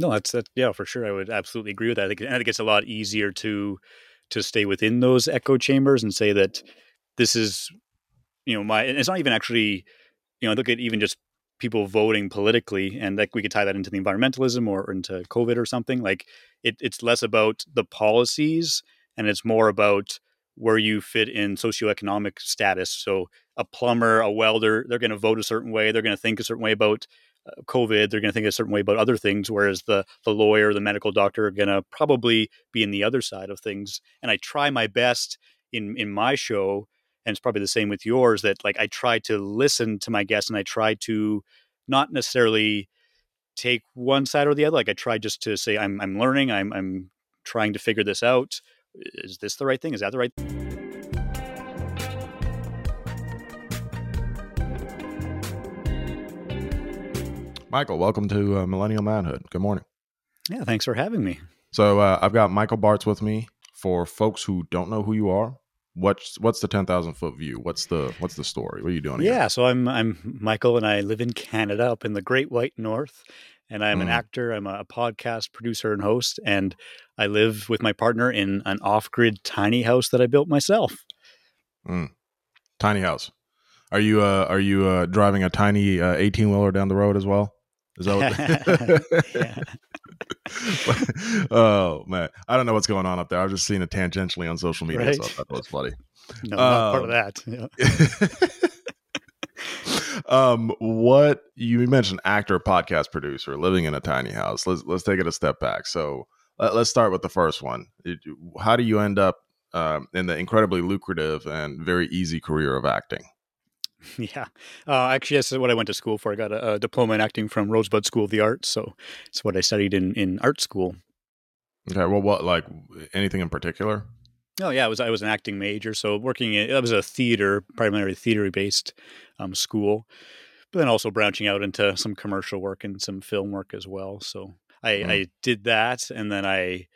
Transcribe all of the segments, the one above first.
No, that's that. Yeah, for sure. I would absolutely agree with that. I think, I think it's a lot easier to to stay within those echo chambers and say that this is, you know, my. it's not even actually, you know, look at even just people voting politically, and like we could tie that into the environmentalism or into COVID or something. Like it, it's less about the policies and it's more about where you fit in socioeconomic status. So a plumber, a welder, they're going to vote a certain way. They're going to think a certain way about Uh, COVID. They're going to think a certain way about other things. Whereas the the lawyer, the medical doctor, are going to probably be in the other side of things. And I try my best in in my show, and it's probably the same with yours. That like I try to listen to my guests, and I try to not necessarily take one side or the other. Like I try just to say I'm I'm learning. I'm I'm trying to figure this out is this the right thing? Is that the right? Michael, welcome to uh, Millennial Manhood. Good morning. Yeah, thanks for having me. So uh, I've got Michael Bartz with me. For folks who don't know who you are, what's what's the ten thousand foot view? What's the what's the story? What are you doing? Yeah, here? so I'm I'm Michael, and I live in Canada, up in the Great White North, and I'm mm. an actor. I'm a podcast producer and host, and I live with my partner in an off-grid tiny house that I built myself. Mm. Tiny house. Are you uh, are you uh, driving a tiny eighteen uh, wheeler down the road as well? Is that what? oh man, I don't know what's going on up there. I was just seeing it tangentially on social media, right? so I thought that was funny. No, not part of um, that. Yeah. um, what you mentioned actor, podcast producer, living in a tiny house. Let's let's take it a step back. So let, us start with the first one. How do you end up um, in the incredibly lucrative and very easy career of acting? Yeah, uh, actually, that's what I went to school for. I got a, a, diploma in acting from Rosebud School of the Arts, so it's what I studied in in art school. Okay, well, what like anything in particular? Oh yeah, I was I was an acting major, so working in, it was a theater, primarily theater based um, school, but then also branching out into some commercial work and some film work as well. So I, mm. I did that, and then I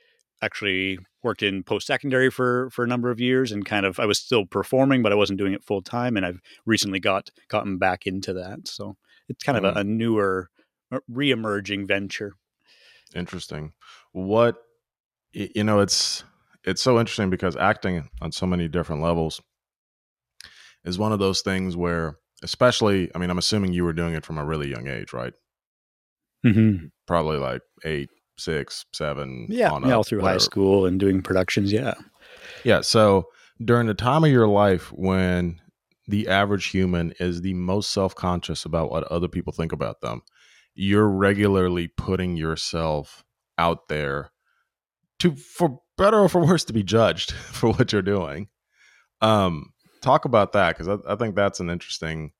actually worked in post secondary for for a number of years, and kind of I was still performing, but I wasn't doing it full time, and I've recently got gotten back into that. So it's kind mm. of a, mm. a newer, uh, re-emerging venture. Interesting. What you know, it's it's so interesting because acting on so many different levels is one of those things where especially i mean i'm assuming you were doing it from a really young age right mm-hmm. probably like eight six seven yeah, yeah all through whatever. high school and doing productions yeah yeah so during the time of your life when the average human is the most self-conscious about what other people think about them you're regularly putting yourself out there to for better or for worse to be judged for what you're doing. Um, talk about that because I, I, think that's an interesting,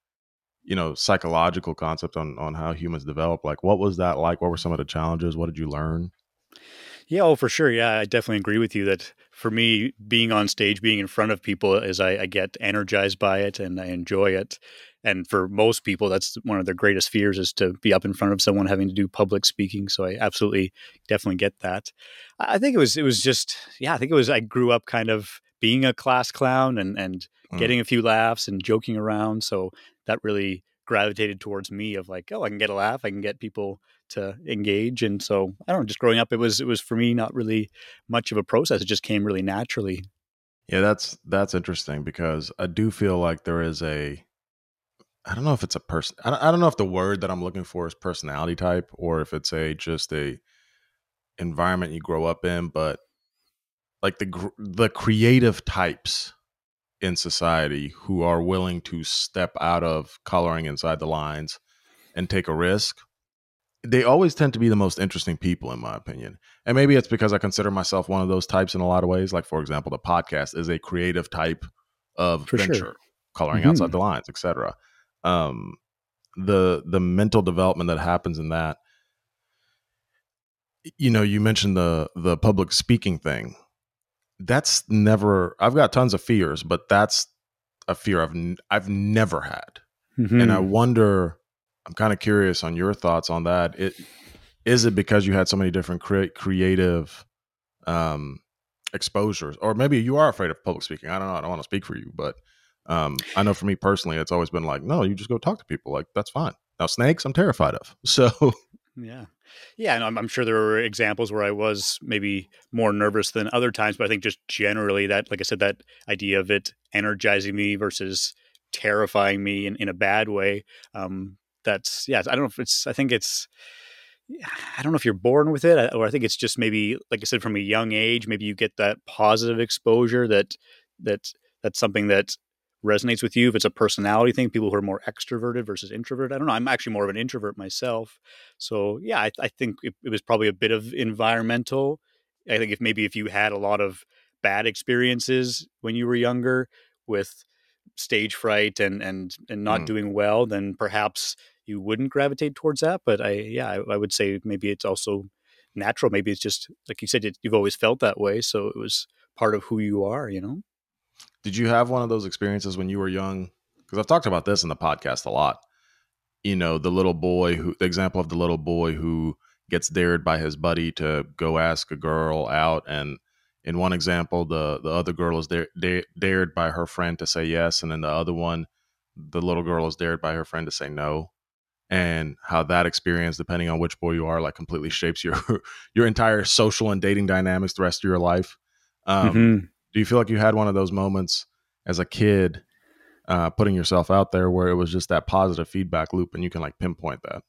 you know, psychological concept on on how humans develop. Like, what was that like? What were some of the challenges? What did you learn? Yeah, oh, for sure. Yeah, I definitely agree with you that for me, being on stage, being in front of people, is I, I get energized by it and I enjoy it and for most people that's one of their greatest fears is to be up in front of someone having to do public speaking so i absolutely definitely get that i think it was it was just yeah i think it was i grew up kind of being a class clown and and mm. getting a few laughs and joking around so that really gravitated towards me of like oh i can get a laugh i can get people to engage and so i don't know just growing up it was it was for me not really much of a process it just came really naturally yeah that's that's interesting because i do feel like there is a I don't know if it's a person. I don't, I don't know if the word that I'm looking for is personality type or if it's a just a environment you grow up in. But like the the creative types in society who are willing to step out of coloring inside the lines and take a risk, they always tend to be the most interesting people, in my opinion. And maybe it's because I consider myself one of those types in a lot of ways. Like, for example, the podcast is a creative type of For venture, sure. coloring mm-hmm. outside the lines, etc um, the the mental development that happens in that you know you mentioned the the public speaking thing that's never i've got tons of fears but that's a fear i've n- i've never had mm-hmm. and i mm-hmm. wonder i'm kind of curious on your thoughts on that it is it because you had so many different cre- creative um exposures or maybe you are afraid of public speaking i don't know i don't want to speak for you but um, I know for me personally, it's always been like, no, you just go talk to people. Like that's fine. Now snakes, I'm terrified of. So Yeah. Yeah. And I'm, I'm, sure there were examples where I was maybe more nervous than other times, but I think just generally that, like I said, that idea of it energizing me versus terrifying me in, in a bad way. Um, that's, yeah, I don't know if it's, I think it's, I don't know if you're born with it, or I think it's just maybe, like I said, from a young age, maybe you get that positive exposure that, that, that's something that resonates with you if it's a personality thing people who are more extroverted versus introvert i don't know i'm actually more of an introvert myself. So yeah i, I think it, it, was probably a bit of environmental. I think if maybe if you had a lot of bad experiences when you were younger with stage fright and and and not mm. doing well then perhaps you wouldn't gravitate towards that but i yeah I, I would say maybe it's also natural. Maybe it's just like you said it, you've always felt that way so it was part of who you are you know did you have one of those experiences when you were young? Because I've talked about this in the podcast a lot. You know, the little boy who, the example of the little boy who gets dared by his buddy to go ask a girl out. And in one example, the, the other girl is dare, dare, dared by her friend to say yes. And then the other one, the little girl is dared by her friend to say no. And how that experience, depending on which boy you are, like completely shapes your your entire social and dating dynamics the rest of your life. Um, mm-hmm do you feel like you had one of those moments as a kid uh, putting yourself out there where it was just that positive feedback loop and you can like pinpoint that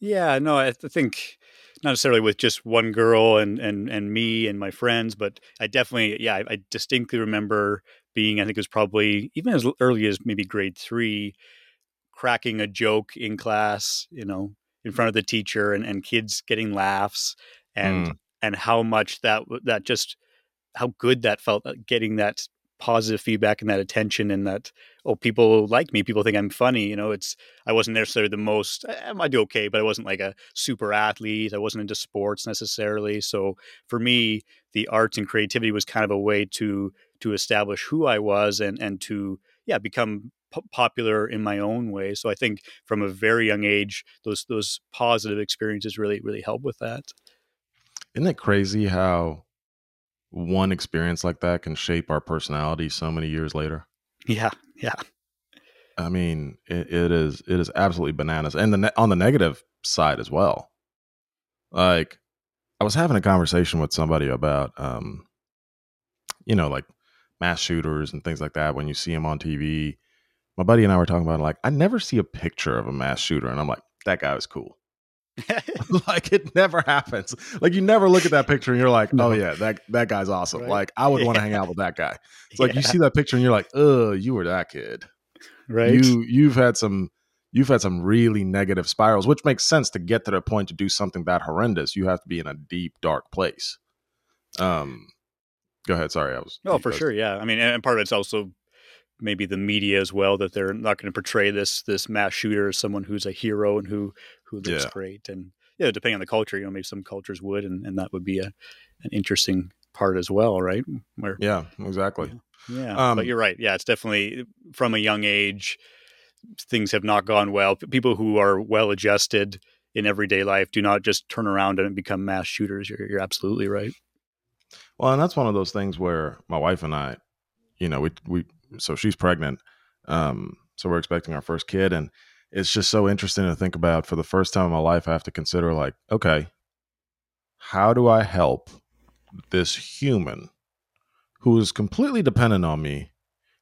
yeah no i think not necessarily with just one girl and and and me and my friends but i definitely yeah i, I distinctly remember being i think it was probably even as early as maybe grade three cracking a joke in class you know in front of the teacher and, and kids getting laughs and mm. and how much that that just how good that felt uh, getting that positive feedback and that attention and that oh people like me people think i'm funny you know it's i wasn't necessarily the most i, I do okay but i wasn't like a super athlete i wasn't into sports necessarily so for me the arts and creativity was kind of a way to to establish who i was and and to yeah become p- popular in my own way so i think from a very young age those those positive experiences really really help with that. Isn't it crazy how one experience like that can shape our personality so many years later. Yeah, yeah. I mean, it, it is it is absolutely bananas, and the ne- on the negative side as well. Like, I was having a conversation with somebody about, um, you know, like mass shooters and things like that. When you see them on TV, my buddy and I were talking about like, I never see a picture of a mass shooter, and I'm like, that guy was cool. like it never happens. Like you never look at that picture and you're like, oh yeah, that that guy's awesome. Right. Like I would yeah. want to hang out with that guy. It's yeah. like you see that picture and you're like, oh, you were that kid. Right. You you've had some you've had some really negative spirals, which makes sense to get to the point to do something that horrendous. You have to be in a deep, dark place. Um go ahead. Sorry, I was Oh, for sure. Yeah. I mean, and part of it's also maybe the media as well that they're not going to portray this this mass shooter as someone who's a hero and who who looks yeah. great and yeah depending on the culture you know maybe some cultures would and, and that would be a an interesting part as well right where yeah exactly yeah, yeah. Um, but you're right yeah it's definitely from a young age things have not gone well people who are well adjusted in everyday life do not just turn around and become mass shooters you're, you're absolutely right well and that's one of those things where my wife and i you know we we so she's pregnant. Um, so we're expecting our first kid, and it's just so interesting to think about. For the first time in my life, I have to consider like, okay, how do I help this human who is completely dependent on me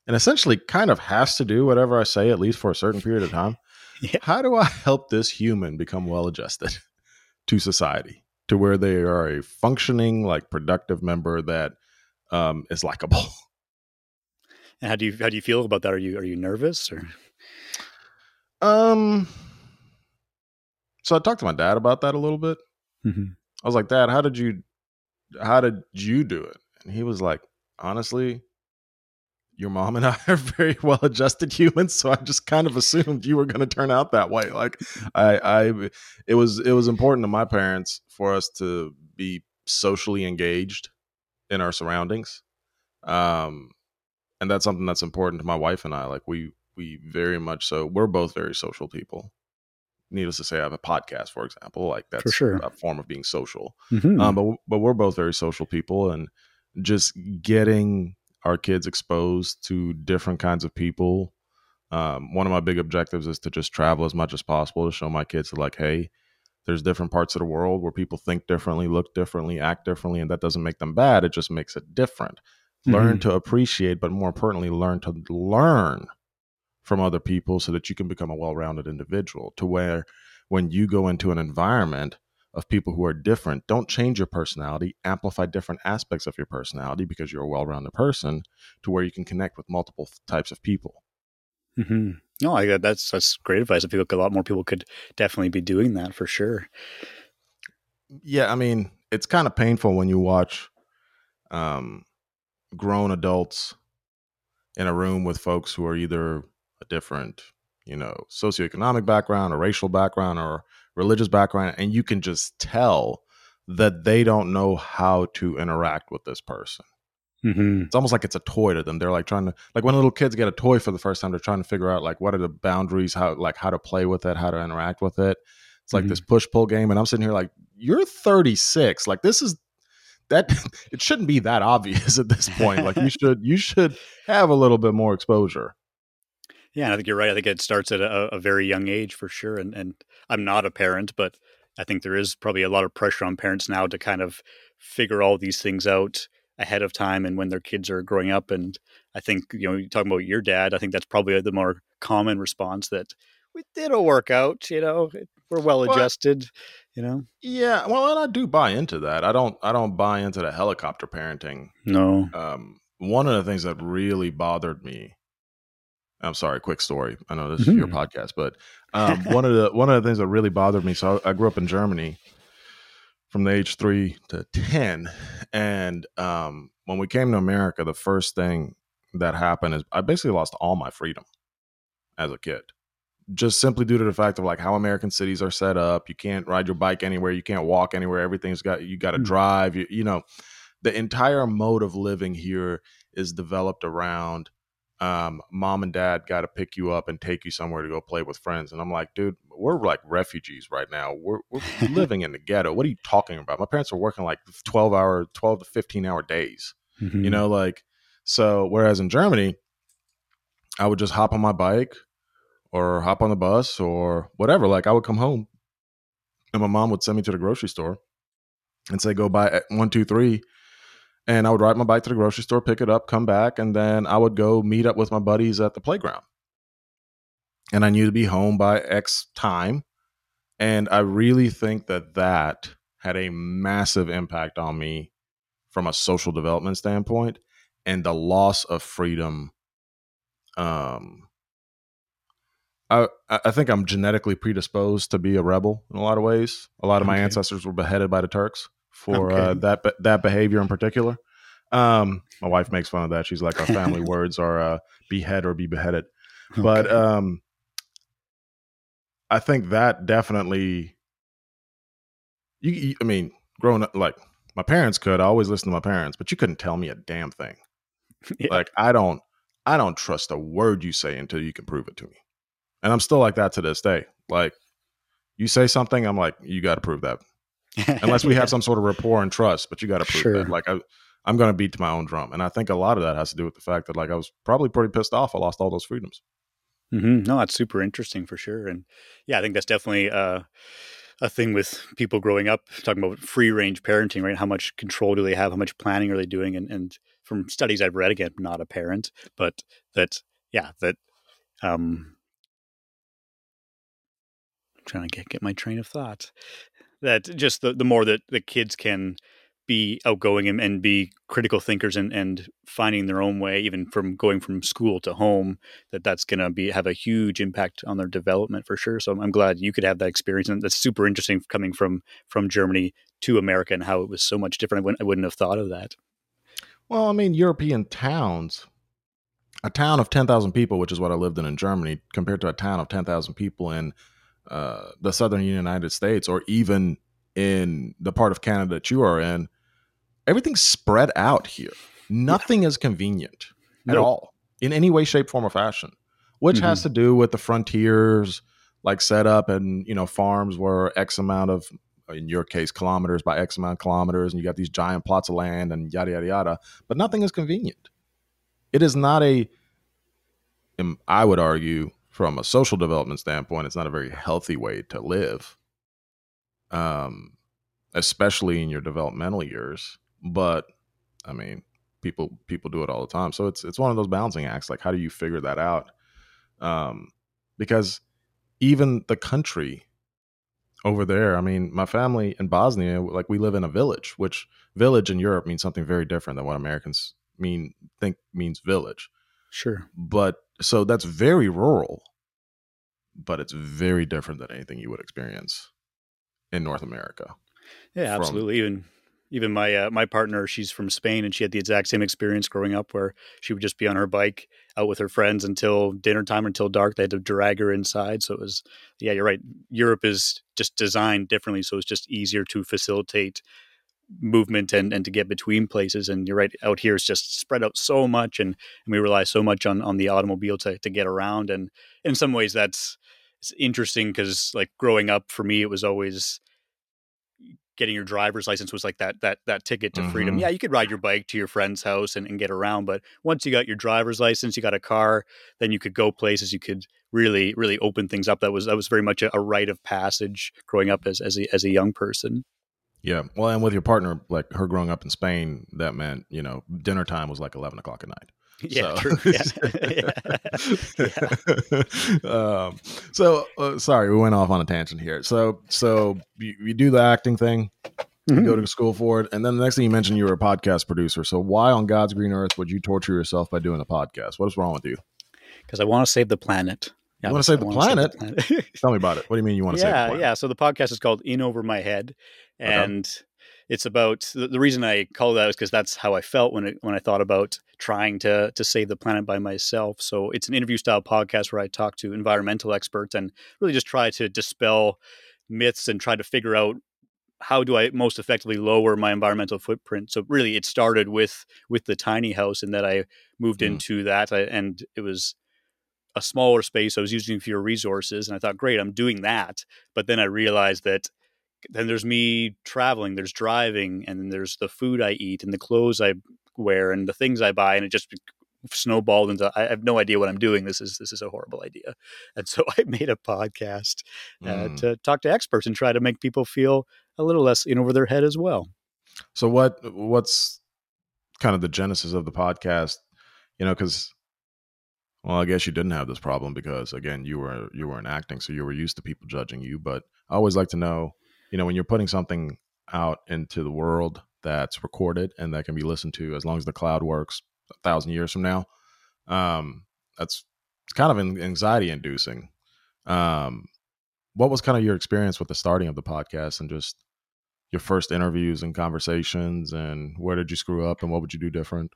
and essentially kind of has to do whatever I say, at least for a certain period of time. Yeah. How do I help this human become well adjusted to society to where they are a functioning, like productive member that um, is likable? And how do you how do you feel about that? Are you are you nervous or? Um. So I talked to my dad about that a little bit. Mm-hmm. I was like, Dad, how did you how did you do it? And he was like, honestly, your mom and I are very well adjusted humans, so I just kind of assumed you were going to turn out that way. Like I I it was it was important to my parents for us to be socially engaged in our surroundings. Um and that's something that's important to my wife and I. Like we we very much so. We're both very social people. Needless to say, I have a podcast, for example. Like that's sure. a form of being social. Mm-hmm. Um, but but we're both very social people, and just getting our kids exposed to different kinds of people. Um, one of my big objectives is to just travel as much as possible to show my kids that, like, hey, there's different parts of the world where people think differently, look differently, act differently, and that doesn't make them bad. It just makes it different. Mm-hmm. Learn to appreciate, but more importantly, learn to learn from other people so that you can become a well rounded individual to where when you go into an environment of people who are different, don't change your personality, amplify different aspects of your personality because you're a well rounded person to where you can connect with multiple types of people. Mm-hmm. No, I that's that's great advice. I feel like a lot more people could definitely be doing that for sure. Yeah, I mean, it's kind of painful when you watch um, grown adults in a room with folks who are either a different, you know, socioeconomic background or racial background or religious background, and you can just tell that they don't know how to interact with this person. Mm-hmm. It's almost like it's a toy to them. They're like trying to like when little kids get a toy for the first time, they're trying to figure out like what are the boundaries, how like how to play with it, how to interact with it. It's like mm-hmm. this push pull game, and I'm sitting here like, you're 36. Like this is that it shouldn't be that obvious at this point. Like you should you should have a little bit more exposure. Yeah, I think you're right. I think it starts at a, a very young age for sure. And and I'm not a parent, but I think there is probably a lot of pressure on parents now to kind of figure all these things out ahead of time and when their kids are growing up. And I think, you know, talking about your dad, I think that's probably the more common response that we it'll work out, you know, we're well adjusted, you know? Yeah. Well, and I do buy into that. I don't, I don't buy into the helicopter parenting. No. Um, one of the things that really bothered me, I'm sorry, quick story. I know this mm-hmm. is your mm-hmm. podcast, but um, one of the one of the things that really bothered me. So I, I grew up in Germany, from the age three to 10. And um, when we came to America, the first thing that happened is I basically lost all my freedom as a kid. Just simply due to the fact of like how American cities are set up. You can't ride your bike anywhere. You can't walk anywhere. Everything's got, you got to mm. drive. You, you know, the entire mode of living here is developed around um, mom and dad got to pick you up and take you somewhere to go play with friends. And I'm like, dude, we're like refugees right now. We're, we're living in the ghetto. What are you talking about? My parents are working like 12 hour, 12 to 15 hour days, mm-hmm. you know, like, so whereas in Germany, I would just hop on my bike or hop on the bus or whatever. Like I would come home and my mom would send me to the grocery store and say, go buy one, two, three and I would ride my bike to the grocery store, pick it up, come back, and then I would go meet up with my buddies at the playground. And I knew to be home by X time. And I really think that that had a massive impact on me from a social development standpoint and the loss of freedom. Um, I, I think I'm genetically predisposed to be a rebel in a lot of ways. A lot of my ancestors were beheaded by the Turks for okay. uh, that that behavior in particular. Um, my wife makes fun of that. She's like, our family words are uh, behead or be beheaded. Okay. But um, I think that definitely. You, you, I mean, growing up, like my parents could. I always listen to my parents, but you couldn't tell me a damn thing. Yeah. Like I don't, I don't trust a word you say until you can prove it to me. And I'm still like that to this day. Like you say something, I'm like, you got to prove that unless we have some sort of rapport and trust. But you got to prove sure. that. Like I, I'm going to beat to my own drum, and I think a lot of that has to do with the fact that like I was probably pretty pissed off. I lost all those freedoms. Mm-hmm. No, that's super interesting for sure, and yeah, I think that's definitely uh, a thing with people growing up talking about free range parenting, right? How much control do they have? How much planning are they doing? And, and from studies I've read, again, not a parent, but that yeah, that um, I'm trying to get get my train of thought that just the, the more that the kids can be outgoing and, and be critical thinkers and, and finding their own way, even from going from school to home, that that's going to be have a huge impact on their development for sure. So I'm glad you could have that experience, and that's super interesting coming from from Germany to America and how it was so much different. I wouldn't, I wouldn't have thought of that. Well, I mean, European towns, a town of ten thousand people, which is what I lived in in Germany, compared to a town of ten thousand people in uh, the southern United States or even in the part of Canada that you are in, everything's spread out here. Nothing yeah. is convenient at all in any way, shape, form, or fashion, which mm-hmm. has to do with the frontiers like set up and you know farms where X amount of in your case kilometers by X amount of kilometers, and you got these giant plots of land and yada yada yada. But nothing is convenient. It is not a I would argue from a social development standpoint, it's not a very healthy way to live. um, especially in your developmental years. But I mean, people people do it all the time. So it's it's one of those balancing acts. Like, how do you figure that out? Um, because even the country over there, I mean, my family in Bosnia, like we live in a village, which village in Europe means something very different than what Americans mean think means village. Sure. But so that's very rural, but it's very different than anything you would experience in North America. Yeah, absolutely. From, even even my uh, my partner, she's from Spain, and she had the exact same experience growing up, where she would just be on her bike out with her friends until dinner time, or until dark. They had to drag her inside. So it was, yeah, you're right. Europe is just designed differently, so it's just easier to facilitate movement and, and to get between places. And you're right, out here it's just spread out so much, and, and we rely so much on on the automobile to to get around. And in some ways, that's it's interesting because like growing up for me, it was always getting your driver's license was like that that that ticket to mm-hmm. freedom. Yeah, you could ride your bike to your friend's house and, and get around, but once you got your driver's license, you got a car, then you could go places. You could really really open things up. That was that was very much a, a rite of passage growing up as as a, as a young person. Yeah, well, and with your partner, like her growing up in Spain, that meant you know dinner time was like eleven o'clock at night. Yeah, so. true. Yeah. yeah. um, so uh, sorry, we went off on a tangent here. So so you, you do the acting thing, mm-hmm. you go mm-hmm. to school for it, and then the next thing you mentioned, you were a podcast producer. So why on God's green earth would you torture yourself by doing a podcast? What is wrong with you? Because I want to save the planet. You want to save the planet? The planet? Tell me about it. What do you mean you want to yeah, save Yeah, So the podcast is called In Over My Head, and okay it's about the, the reason I call that is because that's how I felt when it, when I thought about trying to to save the planet by myself. So it's an interview style podcast where I talk to environmental experts and really just try to dispel myths and try to figure out how do I most effectively lower my environmental footprint. So really, it started with with the tiny house, and that I moved mm. into that, I, and it was a smaller space. I was using fewer resources, and I thought, great, I'm doing that. But then I realized that then there's me traveling, there's driving, and then there's the food I eat and the clothes I wear and the things I buy, and it just snowballed into I have no idea what I'm doing. This is this is a horrible idea, and so I made a podcast uh, mm. to talk to experts and try to make people feel a little less in over their head as well. So what what's kind of the genesis of the podcast? You know, because well, I guess you didn't have this problem because again, you were you weren't acting, so you were used to people judging you. But I always like to know you know when you're putting something out into the world that's recorded and that can be listened to as long as the cloud works a thousand years from now um, that's it's kind of anxiety inducing um, what was kind of your experience with the starting of the podcast and just your first interviews and conversations and where did you screw up and what would you do different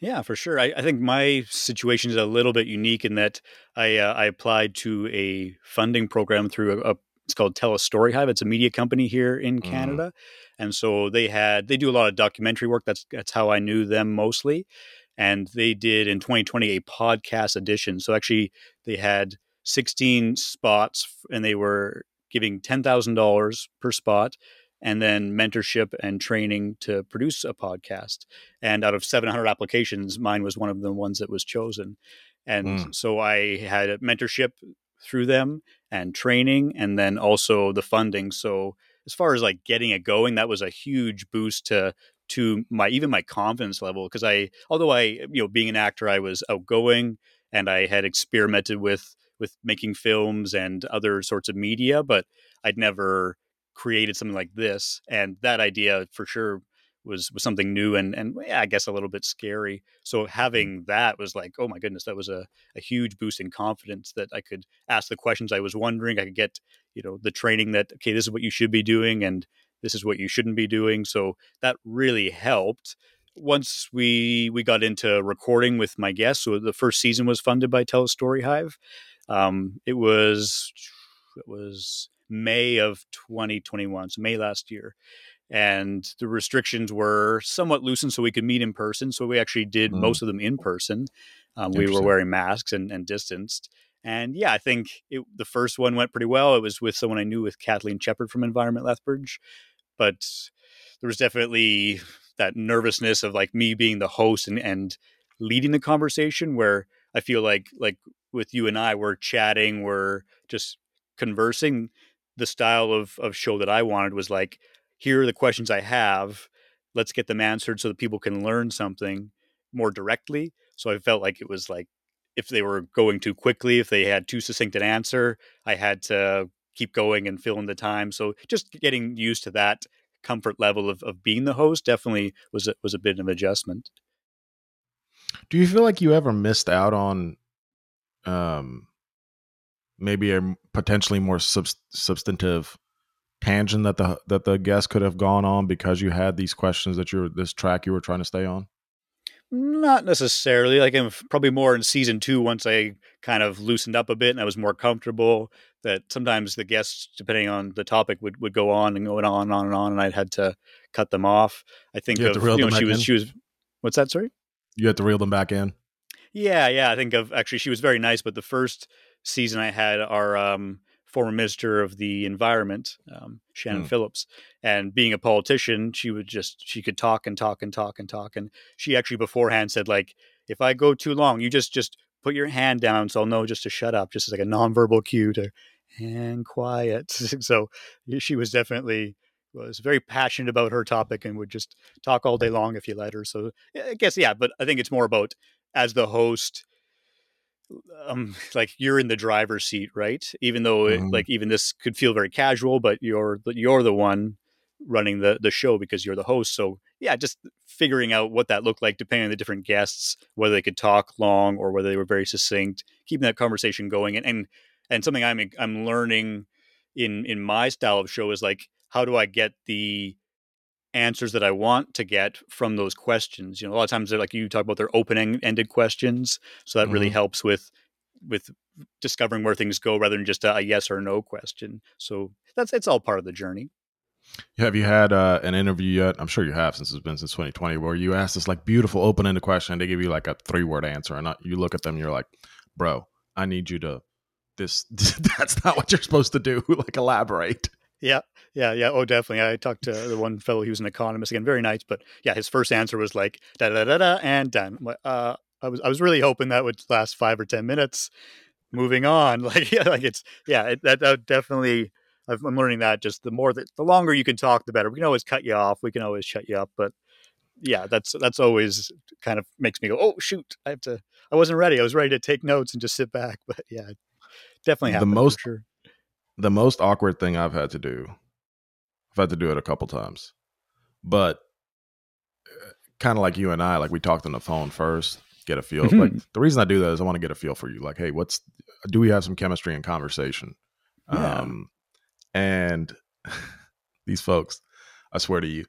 yeah, for sure. I, I, think my situation is a little bit unique in that I uh, I applied to a funding program through a, a it's called TELUS STORYHIVE. It's a media company here in mm-hmm. Canada, mm. and so they had they do a lot of documentary work. That's that's how I knew them mostly, and they did in 2020 a podcast edition. So actually, they had 16 spots, and they were giving ten thousand dollars per spot, and then mentorship and training to produce a podcast. And out of 700 applications, mine was one of the ones that was chosen. And mm. so I had mentorship through them and training and then also the funding so as far as like getting it going that was a huge boost to to my even my confidence level because i although i you know being an actor i was outgoing and i had experimented with with making films and other sorts of media but i'd never created something like this and that idea for sure was was something new and and yeah, I guess a little bit scary. So mm-hmm. having that was like, oh my goodness, that was a, a huge boost in confidence that I could ask the questions I was wondering. I could get you know the training that okay, this is what you should be doing and this is what you shouldn't be doing. So that really helped. Once we we got into recording with my guests, so the first season was funded by TELUS STORYHIVE. Um, it was it was May of 2021, so May last year, and the restrictions were somewhat loosened so we could meet in person. So we actually did mm. most of them in person. Um, we were wearing masks and, and distanced. And yeah, I think it, the first one went pretty well. It was with someone I knew with Kathleen Shepard from Environment Lethbridge, but there was definitely that nervousness of like me being the host and, and leading the conversation where I feel like like with you and I, we're chatting, we're just conversing the style of of show that I wanted was like, here are the questions I have. Let's get them answered so that people can learn something more directly. So I felt like it was like if they were going too quickly, if they had too succinct an answer, I had to keep going and fill in the time. So just getting used to that comfort level of, of being the host definitely was a, was a bit of an adjustment. Do you feel like you ever missed out on um maybe a potentially more sub- substantive tangent that the that the guest could have gone on because you had these questions that you're this track you were trying to stay on? Not necessarily. Like I'm probably more in season two once I kind of loosened up a bit and I was more comfortable. That sometimes the guests, depending on the topic, would, would go on and go on and on and on, and I had to cut them off. I think You of to reel you know them she back was in? she was what's that? Sorry. You had to reel them back in. Yeah, yeah. I think of actually she was very nice, but the first season I had our um, former minister of the environment, um, Shannon Hmm. Phillips, and being a politician, she would just she could talk and talk and talk and talk, and she actually beforehand said like, if I go too long, you just just put your hand down so I'll know just to shut up, just as like a nonverbal cue to and quiet. so she was definitely was very passionate about her topic and would just talk all day long if you let her. So I guess yeah, but I think it's more about as the host um like you're in the driver's seat right? Even though it, Mhm. like even this could feel very casual but you're you're the one running the the show because you're the host. So yeah just figuring out what that looked like depending on the different guests whether they could talk long or whether they were very succinct keeping that conversation going. And and, and something i'm i'm learning in in my style of show is like how do i get the answers that I want to get from those questions. You know, a lot of times they're like you talk about their open ended questions, so that really Mhm. helps with with discovering where things go rather than just a, a yes or no question. So that's it's all part of the journey. Have you had uh, an interview yet? I'm sure you have since it's been since 2020, where you ask this like beautiful open ended question and they give you like a three word answer, and not, you look at them and you're like, "Bro, I need you to this. that's not what you're supposed to do. like elaborate." Yeah, yeah, yeah. Oh, definitely. I talked to the one fellow. He was an economist again, very nice. But yeah, his first answer was like da da da da and done. Uh, I was I was really hoping that would last five or ten minutes. Moving on, like yeah, like it's yeah, it, that, that definitely. I've, I'm learning that just the more that the longer you can talk, the better. We can always cut you off. We can always shut you up. But yeah, that's that's always kind of makes me go, oh shoot, I have to. I wasn't ready. I was ready to take notes and just sit back. But yeah, definitely The most- sure. The most awkward thing I've had to do, I've had to do it a couple times, but kind of like you and I, like we talked on the phone first, get a feel. Mhm. Like the reason I do that is I want to get a feel for you. Like, hey, what's do we have some chemistry and conversation? Yeah. Um, and these folks, I swear to you,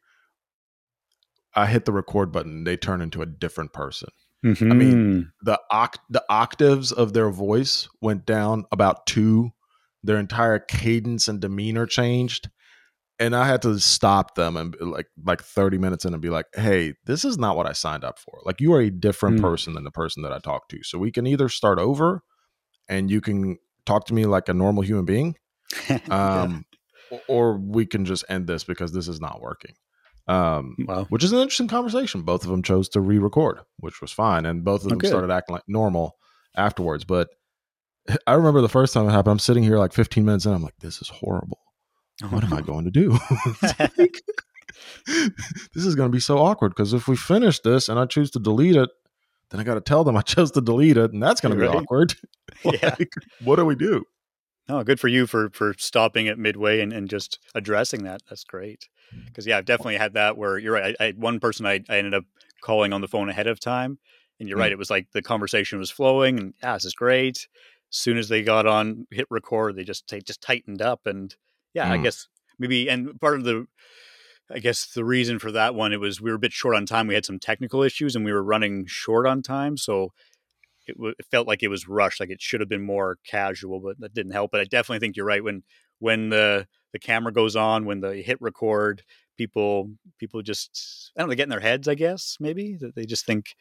I hit the record button, they turn into a different person I mean, the oct- the octaves of their voice went down about two. Their entire cadence and demeanor changed, and I had to stop them and like like thirty minutes in and be like, "Hey, this is not what I signed up for. Like, you are a different Mm. person than the person that I talked to. So we can either start over, and you can talk to me like a normal human being, um, o- or we can just end this because this is not working." Um, wow. which is an interesting conversation. Both of them chose to re-record, which was fine, and both of Oh, them good. started acting like normal afterwards. But I remember the first time it happened. I'm sitting here like 15 minutes in. I'm like, this is horrible. What am I going to do? Like, this is going to be so awkward because if we finish this and I choose to delete it, then I got to tell them I chose to delete it, and that's going to be Right. awkward. Yeah. What do we do? Oh, good for you for for stopping at midway and, and just addressing that. That's great. Because yeah, I've definitely had that where you're right. I, I one person I, I ended up calling on the phone ahead of time, and you're Mm. right. It was like the conversation was flowing, and yeah, this is great. Soon as they got on hit record, they just they just tightened up, and yeah, I Mm. guess maybe and part of the. I guess the reason for that one it was we were a bit short on time. We had some technical issues and we were running short on time, so it, w- it felt like it was rushed. Like it should have been more casual, but that didn't help. But I definitely think you're right. When when the the camera goes on, when the hit record, people people just I don't know, they get in their heads. I guess maybe that they just think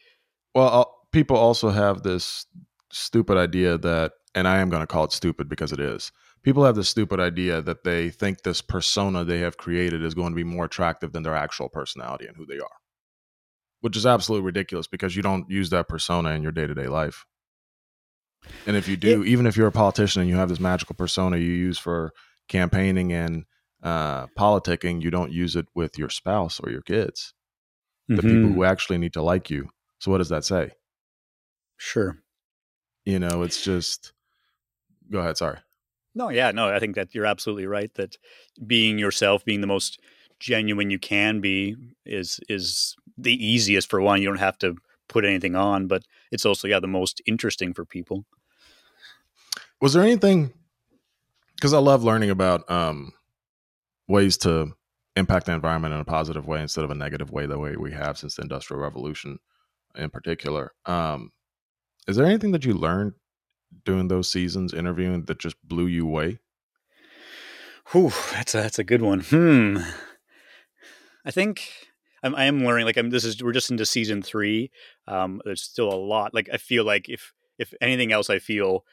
Well, uh, people also have this stupid idea that, and I am going to call it stupid because it is. People have this stupid idea that they think this persona they have created is going to be more attractive than their actual personality and who they are, which is absolutely ridiculous because you don't use that persona in your day to day life. And if you do, even if you're a politician and you have this magical persona you use for campaigning and uh, politicking, you don't use it with your spouse or your kids, the Mhm. people who actually need to like you. So what does that say? Sure. You know, it's just. Go ahead. Sorry. No, yeah, no, I think that you're absolutely right that being yourself, being the most genuine you can be is is the easiest for one. You don't have to put anything on, but it's also yeah, the most interesting for people. Was there anything? Because I love learning about um, ways to impact the environment in a positive way instead of a negative way, the way we have since the Industrial Revolution, in particular. Um, is there anything that you learned during those seasons interviewing that just blew you away? Whew, that's a that's a good one. Hmm. I think I'm I am learning. Like I'm. This is we're just into season three. Um, there's still a lot. Like I feel like if if anything else, I feel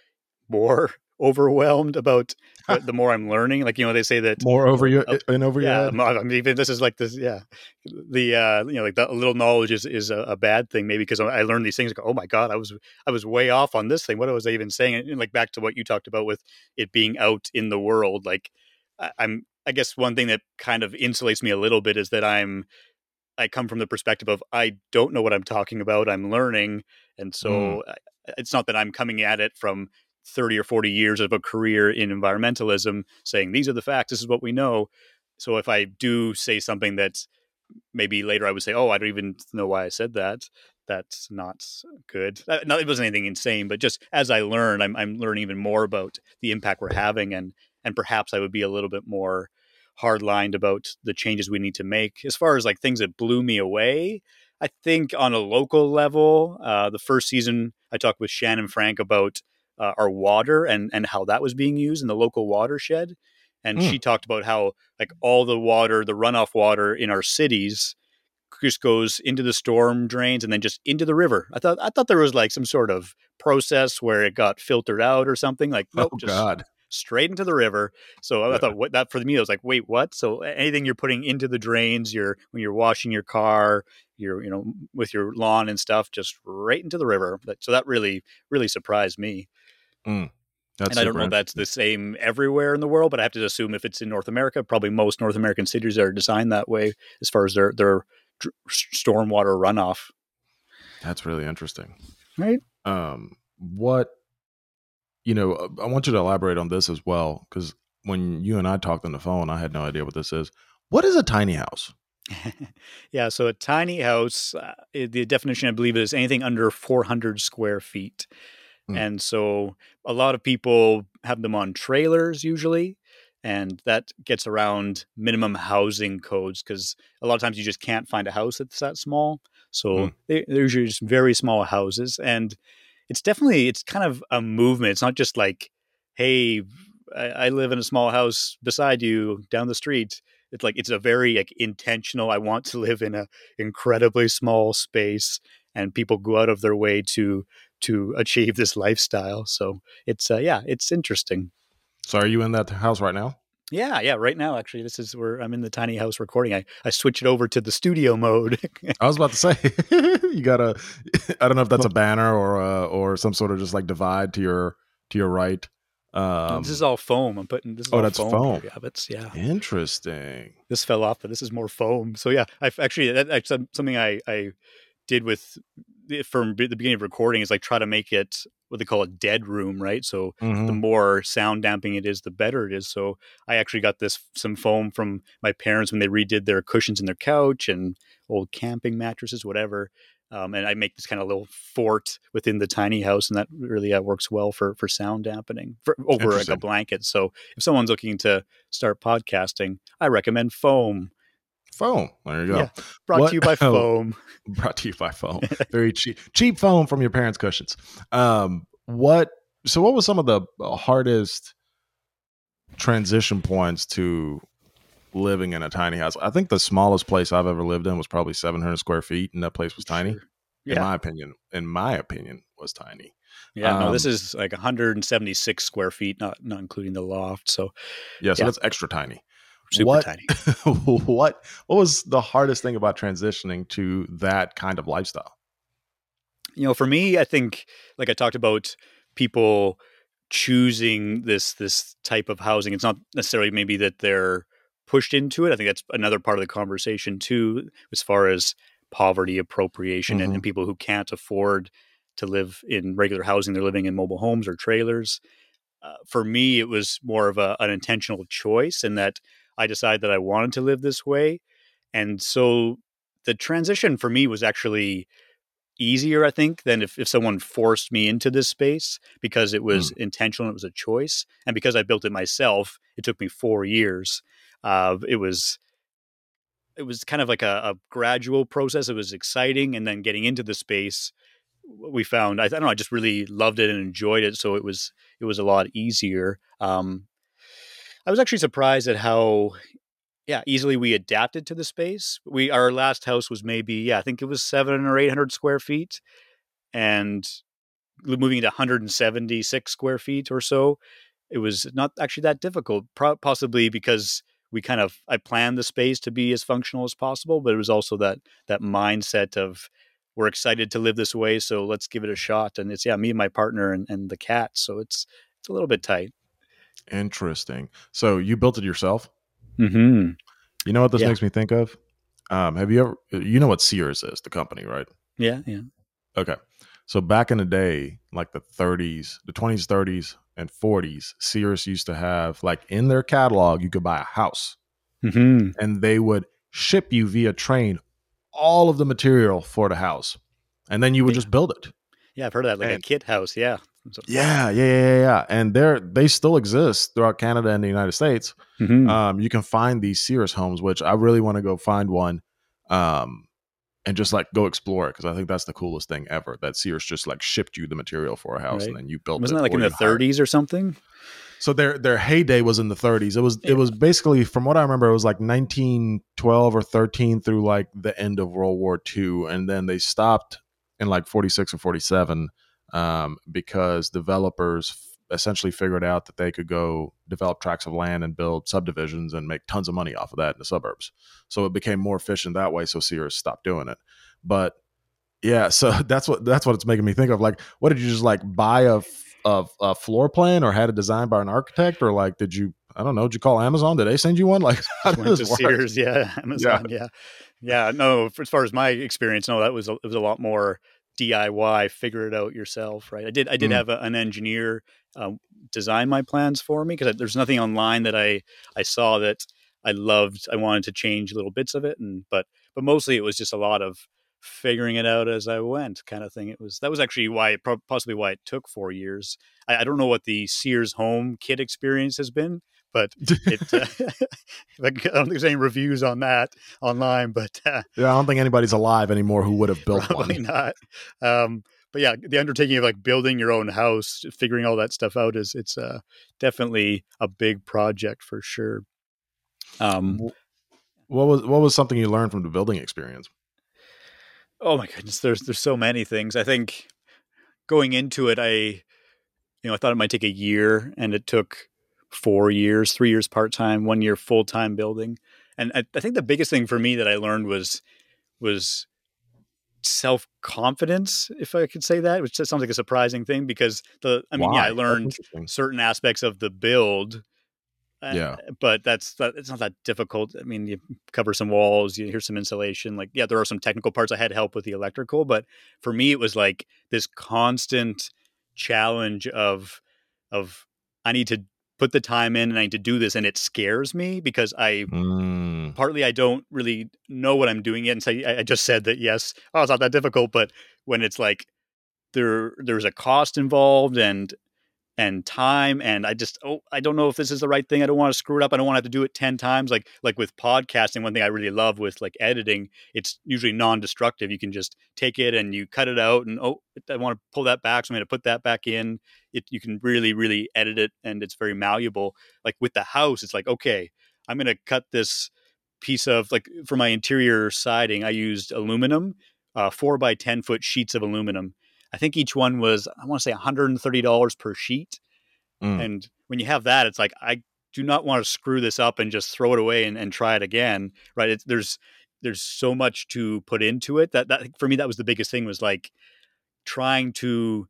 more overwhelmed about the, more I'm learning. Like you know, they say that More over your Uh, and over your yeah, head? I mean, even this is like this. Yeah, the uh, you know, like the little knowledge is is a, a bad thing maybe because I learned these things. Like, oh my god, I was I was way off on this thing. What was I even saying? And like back to what you talked about with it being out in the world. Like I, I'm, I guess one thing that kind of insulates me a little bit is that I'm. I come from the perspective of I don't know what I'm talking about. I'm learning, and so I- it's not that I'm coming at it from 30 or 40 years of a career in environmentalism saying these are the facts this is what we know. So if i do say something that maybe later i would say oh i don't even know why i said that. That's not good. Uh, no it wasn't anything insane but just as i learn I'm, I'm learning even more about the impact we're having and and perhaps i would be a little bit more hard lined about the changes we need to make. As far as like things that blew me away i think on a local level uh, the first season i talked with shannon frank about uh, our water and and how that was being used in the local watershed and Hmm. she talked about how like all the water the runoff water in our cities just goes into the storm drains and then just into the river i thought i thought there was like some sort of process where it got filtered out or something like nope oh just God! straight into the river. So I thought what that for me I was like, wait, what? So anything you're putting into the drains, you're when you're washing your car, you're you know with your lawn and stuff, just right into the river. But, so that really really surprised me. That's and I don't know if that's the same everywhere in the world, but I have to assume if it's in North America, probably most North American cities are designed that way as far as their their dr- stormwater runoff. That's really interesting. Right. Um, what you know, uh, I want you to elaborate on this as well because when you and I talked on the phone, I had no idea what this is. What is a tiny house? yeah, so a tiny house, uh, the definition I believe is anything under 400 square feet. Hmm. And so a lot of people have them on trailers usually, and that gets around minimum housing codes because a lot of times you just can't find a house that's that small. So Hmm. they, they're usually just very small houses, and it's definitely it's kind of a movement. It's not just like, hey, I, I live in a small house beside you down the street it's like it's a very like intentional i want to live in a incredibly small space and people go out of their way to to achieve this lifestyle so it's uh, yeah it's interesting So, are you in that house right now? yeah yeah right now actually this is where i'm in the tiny house recording i i switch it over to the studio mode I was about to say you got a. I don't know if that's a banner or uh, or some sort of just like divide to your to your right. Um, this is all foam i'm putting this is oh, all that's foam, foam. yeah that's yeah interesting. this fell off, but this is more foam. So yeah, I've actually that, that's something I I did with from the beginning of recording is like try to make it what they call a dead room, right? So Mhm. the more sound damping it is, the better it is. So I actually got this some foam from my parents when they redid their cushions in their couch and old camping mattresses, whatever. Um, and I make this kind of little fort within the tiny house, and that really uh, works well for for sound dampening for, over like a blanket. So if someone's looking to start podcasting, I recommend foam. Foam. There you go. Yeah. Brought What- to you by oh. foam. Brought to you by foam. Very cheap, cheap foam from your parents' cushions. Um, what? So, what was some of the hardest transition points to living in a tiny house? I think the smallest place I've ever lived in was probably 700 square feet, and that place was tiny. Sure. In my opinion, in my opinion, was tiny. yeah. No, this um, is like 176 square feet, not not including the loft. So Yeah, so Yeah. that's extra tiny. Super What- tiny. what what was the hardest thing about transitioning to that kind of lifestyle? you know, for me, I think like I talked about people choosing this this type of housing. It's not necessarily maybe that they're pushed into it. I think that's another part of the conversation too, as far as poverty appropriation mm-hmm. and, and, mm-hmm. people who can't afford to live in regular housing. They're living in mobile homes or trailers. Uh, for me, it was more of a, an intentional choice in that I decided that I wanted to live this way. And so the transition for me was actually easier, I think, than if, if someone forced me into this space because it was mm. intentional, it was a choice. And because I built it myself, it took me four years. Uh, it was it was kind of like a, a, gradual process. It was exciting, and then getting into the space, we found I, I, don't know. I just really loved it and enjoyed it, so it was it was a lot easier. Um, I was actually surprised at how yeah easily we adapted to the space. We our last house was maybe yeah I think it was seven or eight hundred square feet, and moving to 176 square feet or so, it was not actually that difficult. possibly because we kind of I planned the space to be as functional as possible, but it was also that that mindset of we're excited to live this way, so let's give it a shot. And it's yeah, me and my partner and, and the cat, so it's it's a little bit tight. Interesting. So you built it yourself? Mm-hmm. You know what this yeah. makes me think of? Um, have you ever you know what Sears is, the company, right? Yeah, yeah. Okay. So back in the day, like the 30s, the 20s, 30s, and 40s, Sears used to have like in their catalog, you could buy a house, mm-hmm. and they would ship you via train all of the material for the house, and then you would yeah. just build it. Yeah, I've heard of that, like and, a kit house. Yeah. Yeah, yeah, yeah, yeah, and they're they still exist throughout Canada and the United States. Mm-hmm. Um, you can find these Sears homes, which I really want to go find one. Um, and just like go explore it because I think that's the coolest thing ever. That Sears just like shipped you the material for a house right. and then you built Wasn't it. Wasn't that like in the 30s or something? So their their heyday was in the 30s. It was yeah. it was basically from what I remember, it was like 1912 or 13 through like the end of World War II, and then they stopped in like 46 or 47 um, because developers essentially figured out that they could go develop tracts of land and build subdivisions and make tons of money off of that in the suburbs. So it became more efficient that way. So Sears stopped doing it. But yeah, so that's what that's what it's making me think of. Like, what did you just like buy a, a, a floor plan or had it designed by an architect or like did you I don't know, did you call Amazon? Did they send you one? Like went to Sears, yeah, Amazon, yeah. yeah, yeah. No, as far as my experience, no, that was a, it was a lot more DIY, figure it out yourself, right? I did I did mm. have a, an engineer uh, design my plans for me because there's nothing online that I I saw that I loved. I wanted to change little bits of it, and but but mostly it was just a lot of figuring it out as I went, kind of thing. It was that was actually why it, possibly why it took four years. I, I don't know what the Sears Home kit experience has been, but it, uh, I don't think there's any reviews on that online. But uh, yeah, I don't think anybody's alive anymore who would have built probably one. not. Um, but yeah, the undertaking of like building your own house, figuring all that stuff out is it's uh, definitely a big project for sure. Um, what was what was something you learned from the building experience? Oh my goodness, there's there's so many things. I think going into it, I you know I thought it might take a year, and it took four years, three years part time, one year full time building. And I, I think the biggest thing for me that I learned was was self confidence, if I could say that, which sounds like a surprising thing because the I mean, yeah, I learned certain aspects of the build. Uh, yeah, but that's that, it's not that difficult. I mean, you cover some walls, you hear some insulation. Like, yeah, there are some technical parts. I had help with the electrical, but for me, it was like this constant challenge of of I need to put the time in and I need to do this and it scares me because I mm. partly I don't really know what I'm doing yet and so I, I just said that yes oh it's not that difficult but when it's like there there's a cost involved and and time and i just oh i don't know if this is the right thing i don't want to screw it up i don't want to have to do it 10 times like like with podcasting one thing i really love with like editing it's usually non-destructive you can just take it and you cut it out and oh i want to pull that back so i'm going to put that back in. It you can really really edit it and it's very malleable like with the house it's like okay i'm going to cut this piece of like for my interior siding i used aluminum uh, four by 10 foot sheets of aluminum I think each one was I want to say $130 per sheet. Mm. And when you have that, it's like I do not want to screw this up and just throw it away and, and try it again. Right. It's, there's there's so much to put into it that that for me that was the biggest thing was like trying to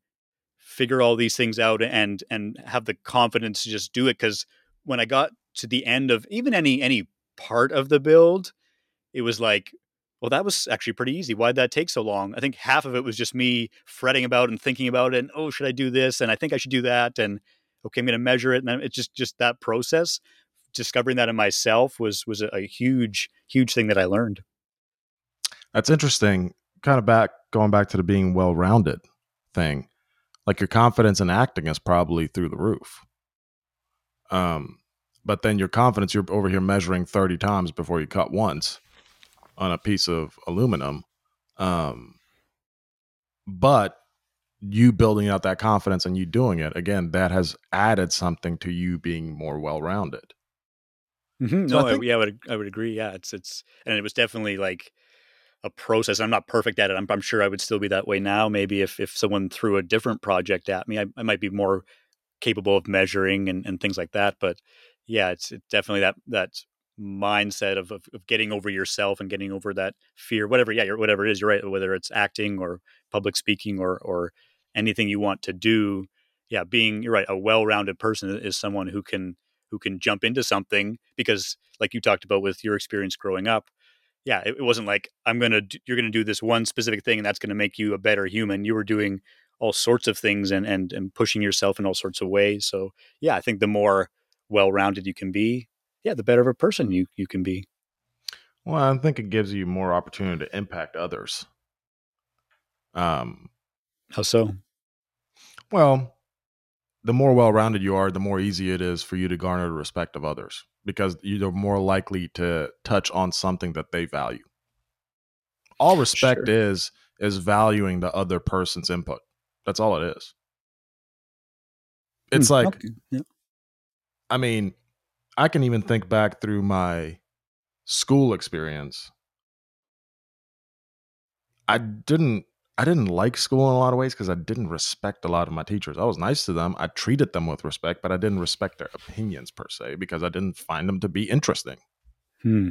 figure all these things out and and have the confidence to just do it because when I got to the end of even any any part of the build, it was like, well, that was actually pretty easy. Why'd that take so long? I think half of it was just me fretting about and thinking about it. And oh, should I do this? And I think I should do that. And okay, I'm going to measure it. And it's just just that process. Discovering that in myself was was a, a huge huge thing that I learned. That's interesting. Kind of back going back to the being well rounded thing. Like your confidence in acting is probably through the roof. Um, but then your confidence, you're over here measuring 30 times before you cut once on a piece of aluminum. Um, but you building out that confidence and you doing it again, that has added something to you being more well rounded. Mm-hmm. So no, I think, I, yeah, I would I would agree. Yeah, it's it's and it was definitely like a process. I'm not perfect at it. I'm, I'm sure I would still be that way now. Maybe if if someone threw a different project at me, I, I might be more capable of measuring and, and things like that. But yeah, it's, it's definitely that that mindset of, of, of getting over yourself and getting over that fear, whatever. Yeah, whatever it is. You're right. Whether it's acting or public speaking or or anything you want to do. Yeah, being you're right. A well-rounded person is someone who can who can jump into something because, like you talked about with your experience growing up, yeah, it, it wasn't like I'm gonna you're gonna do this one specific thing and that's gonna make you a better human. You were doing all sorts of things and and and pushing yourself in all sorts of ways. So yeah, I think the more well-rounded you can be, yeah, the better of a person you you can be. Well, I think it gives you more opportunity to impact others. Um, how so? Well, the more well-rounded you are, the more easy it is for you to garner the respect of others because you're more likely to touch on something that they value. All respect sure. is is valuing the other person's input. That's all it is. It's mm, like okay. yeah. I mean, I can even think back through my school experience. I didn't I didn't like school in a lot of ways because I didn't respect a lot of my teachers. I was nice to them. I treated them with respect, but I didn't respect their opinions per se because I didn't find them to be interesting. Hmm.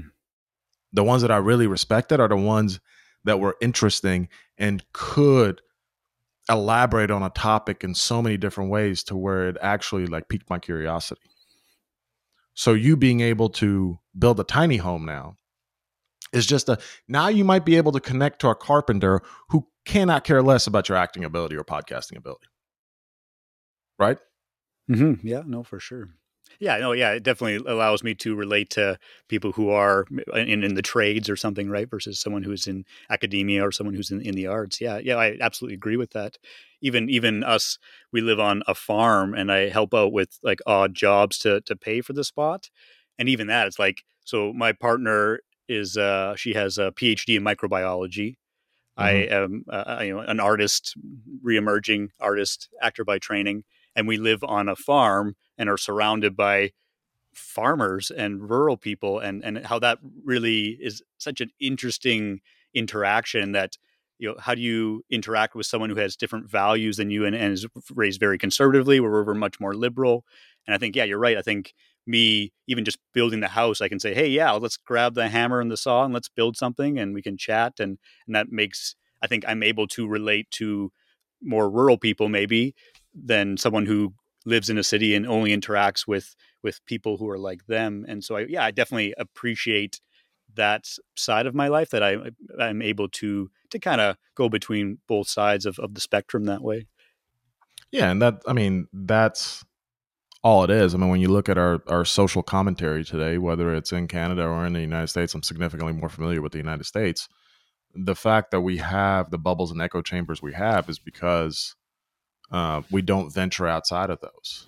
The ones that I really respected are the ones that were interesting and could elaborate on a topic in so many different ways to where it actually like piqued my curiosity. So you being able to build a tiny home now is just a now you might be able to connect to a carpenter who cannot care less about your acting ability or podcasting ability. Right? Mm-hmm. Yeah, no, for sure. Yeah, no, yeah, it definitely allows me to relate to people who are in, in the trades or something, right? Versus someone who's in academia or someone who's in, in the arts. Yeah, yeah, I absolutely agree with that. Even even us, we live on a farm, and I help out with like odd jobs to to pay for the spot, and even that, it's like so. My partner is uh, she has a PhD in microbiology. Mm-hmm. I am uh, you know an artist, reemerging artist, actor by training, and we live on a farm and are surrounded by farmers and rural people, and and how that really is such an interesting interaction that you know how do you interact with someone who has different values than you and, and is raised very conservatively where we're much more liberal? And i think yeah you're right. I think me even just building the house i can say hey yeah let's grab the hammer and the saw and let's build something and we can chat and and that makes i think i'm able to relate to more rural people maybe than someone who lives in a city and only interacts with with people who are like them and so i yeah i definitely appreciate that side of my life that i i'm able to to kind of go between both sides of, of the spectrum that way yeah and that i mean that's all it is. I mean, when you look at our, our social commentary today, whether it's in Canada or in the United States, I'm significantly more familiar with the United States. The fact that we have the bubbles and echo chambers we have is because uh, we don't venture outside of those.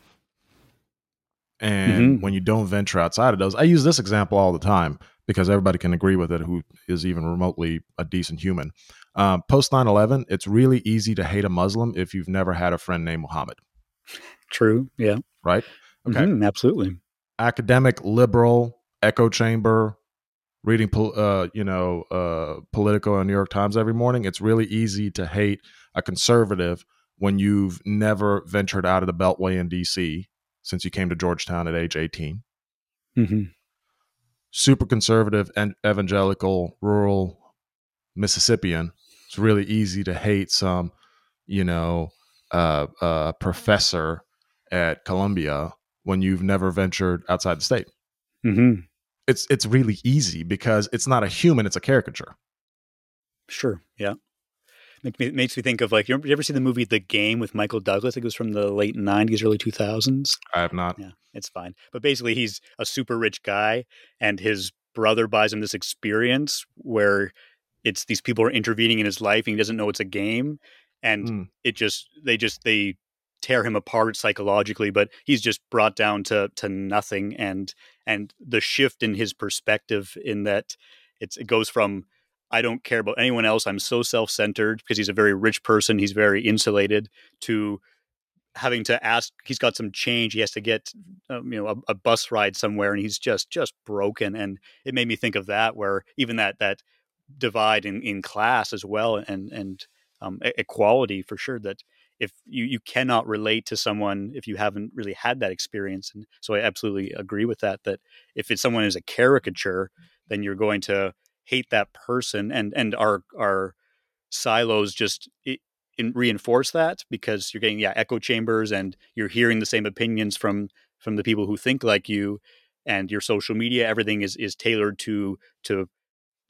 And mm-hmm. when you don't venture outside of those, I use this example all the time because everybody can agree with it who is even remotely a decent human. Uh, Post 9 11, it's really easy to hate a Muslim if you've never had a friend named Muhammad. True. Yeah. Right. Okay. Mm-hmm, absolutely. Academic, liberal, echo chamber, reading, uh, you know, uh, Politico and New York Times every morning. It's really easy to hate a conservative when you've never ventured out of the Beltway in D.C. since you came to Georgetown at age 18. Mm-hmm. Super conservative and evangelical, rural Mississippian. It's really easy to hate some, you know, uh, a professor at Columbia when you've never ventured outside the state. Mm-hmm. It's it's really easy because it's not a human; it's a caricature. Sure. Yeah. Me, makes me think of like you, ever, you ever see the movie The Game with Michael Douglas? I think it was from the late '90s, early 2000s. I have not. Yeah, it's fine. But basically, he's a super rich guy, and his brother buys him this experience where it's these people are intervening in his life, and he doesn't know it's a game, and mm. it just they just they tear him apart psychologically but he's just brought down to to nothing and and the shift in his perspective in that it's it goes from I don't care about anyone else. I'm so self centered because he's a very rich person. He's very insulated to having to ask. He's got some change. He has to get, um, you know, a, a, bus ride somewhere, and he's just just broken. And it made me think of that, where even that that divide in, in class as well, and and um, equality for sure. That if you you cannot relate to someone if you haven't really had that experience, and so I absolutely agree with that. That if it's someone is a caricature, then you're going to hate that person and and our our silos just it, reinforce that because you're getting yeah echo chambers and you're hearing the same opinions from from the people who think like you and your social media everything is is tailored to to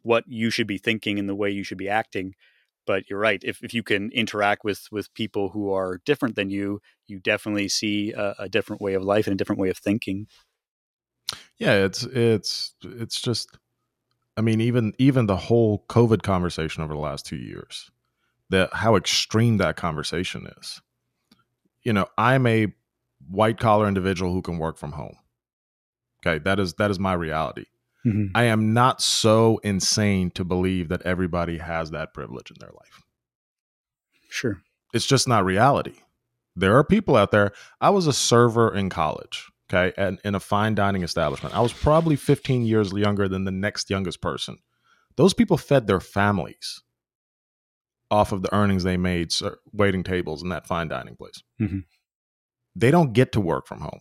what you should be thinking and the way you should be acting. But you're right if, if you can interact with with people who are different than you you definitely see a, a different way of life and a different way of thinking. Yeah it's it's it's just I mean, even even the whole COVID conversation over the last two years, that how extreme that conversation is. You know, I'm a white collar individual who can work from home. Okay, that is that is my reality. Mm-hmm. I am not so insane to believe that everybody has that privilege in their life. Sure. It's just not reality. There are people out there. I was a server in college okay, and in a fine dining establishment. I was probably 15 years younger than the next youngest person. Those people fed their families off of the earnings they made waiting tables in that fine dining place. Mm-hmm. They don't get to work from home.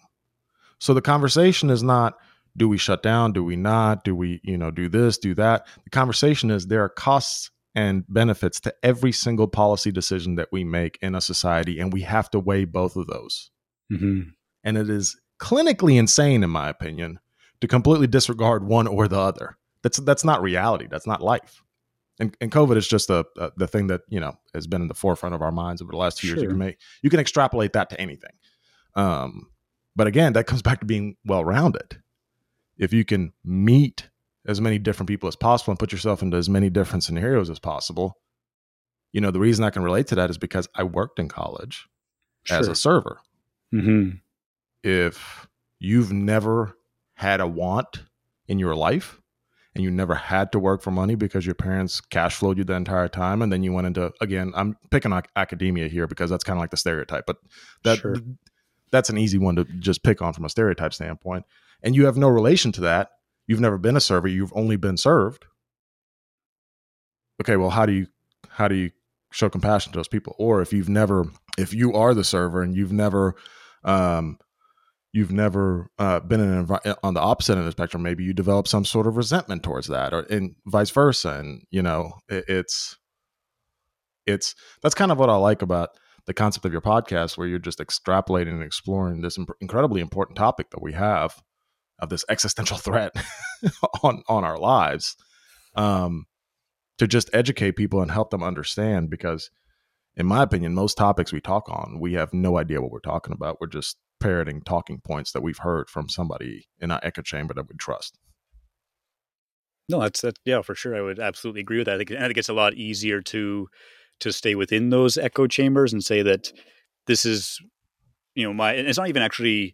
So the conversation is not do we shut down, do we not, do we, you know, do this, do that. The conversation is there are costs and benefits to every single policy decision that we make in a society and we have to weigh both of those. Mm-hmm. And it is clinically insane, in my opinion, to completely disregard one or the other. That's that's not reality. That's not life. And, and COVID is just a, a, the thing that you know has been in the forefront of our minds over the last two sure. years. You can make you can extrapolate that to anything. Um, but again, that comes back to being well rounded. If you can meet as many different people as possible and put yourself into as many different scenarios as possible, you know the reason I can relate to that is because I worked in college sure. as a server. Mm-hmm if you've never had a want in your life and you never had to work for money because your parents cash flowed you the entire time and then you went into again i'm picking on academia here because that's kind of like the stereotype but that sure. that's an easy one to just pick on from a stereotype standpoint. And you have no relation to that. You've never been a server. You've only been served. Okay well how do you how do you show compassion to those people? Or if you've never if you are the server and you've never um, you've never uh, been in an envi- on the opposite end of the spectrum maybe you develop some sort of resentment towards that or and vice versa. And you know it, it's it's that's kind of what i like about the concept of your podcast where you're just extrapolating and exploring this imp- incredibly important topic that we have of this existential threat on on our lives um to just educate people and help them understand because in my opinion most topics we talk on we have no idea what we're talking about we're just parroting talking points that we've heard from somebody in our echo chamber that we trust. No, that's that. Yeah, for sure. I would absolutely agree with that. I think, I think it's a lot easier to to stay within those echo chambers and say that this is, you know, my. And it's not even actually,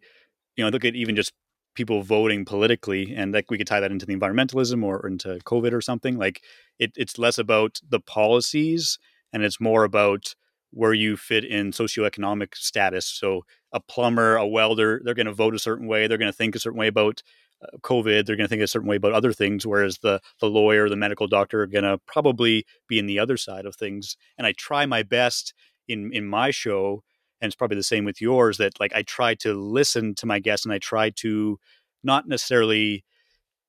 you know, look at even just people voting politically, and like we could tie that into the environmentalism or, or into COVID or something. Like it, it's less about the policies and it's more about where you fit in socioeconomic status. So a plumber, a welder, they're going to vote a certain way. They're going to think a certain way about uh, COVID. They're going to think a certain way about other things. Whereas the the lawyer, the medical doctor, are going to probably be in the other side of things. And I try my best in in my show, and it's probably the same with yours. That like I try to listen to my guests, and I try to not necessarily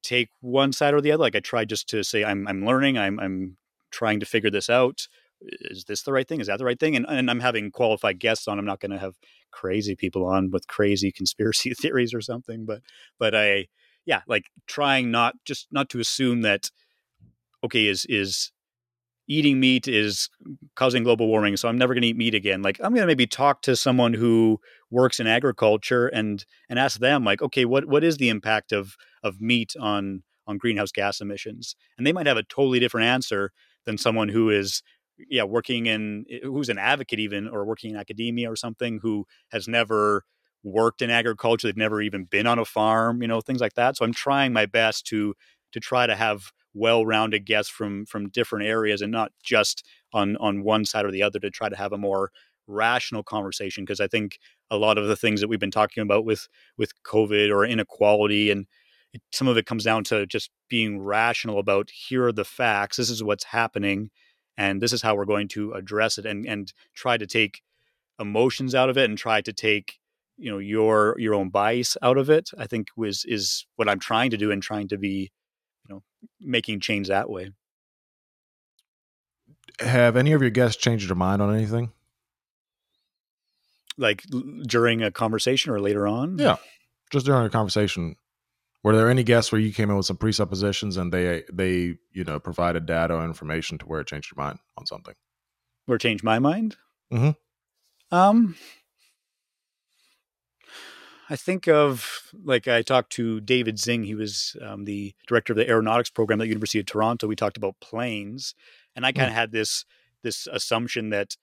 take one side or the other. Like I try just to say I'm I'm learning. I'm I'm trying to figure this out is this the right thing? Is that the right thing? And, and I'm having qualified guests on. I'm not going to have crazy people on with crazy conspiracy theories or something, but but I yeah, like trying not just not to assume that okay is is eating meat is causing global warming, so I'm never going to eat meat again. Like I'm going to maybe talk to someone who works in agriculture and and ask them like, okay, what what is the impact of of meat on on greenhouse gas emissions? And they might have a totally different answer than someone who is yeah working in who's an advocate even or working in academia or something who has never worked in agriculture they've never even been on a farm you know things like that. So i'm trying my best to to try to have well-rounded guests from from different areas and not just on on one side or the other to try to have a more rational conversation because I think a lot of the things that we've been talking about with with COVID or inequality and it, some of it comes down to just being rational about here are the facts this is what's happening and this is how we're going to address it and and try to take emotions out of it and try to take you know your your own bias out of it i think was is what i'm trying to do and trying to be you know making change that way. Have any of your guests changed their mind on anything? Like during a conversation or later on? Yeah, just during a conversation. Were there any guests where you came in with some presuppositions and they they you know provided data or information to where it changed your mind on something? Where it changed my mind? Mm-hmm. Um, I think of like I talked to David Zingg. He was um, the director of the aeronautics program at the University of Toronto. We talked about planes, and I kind of mm. had this this assumption that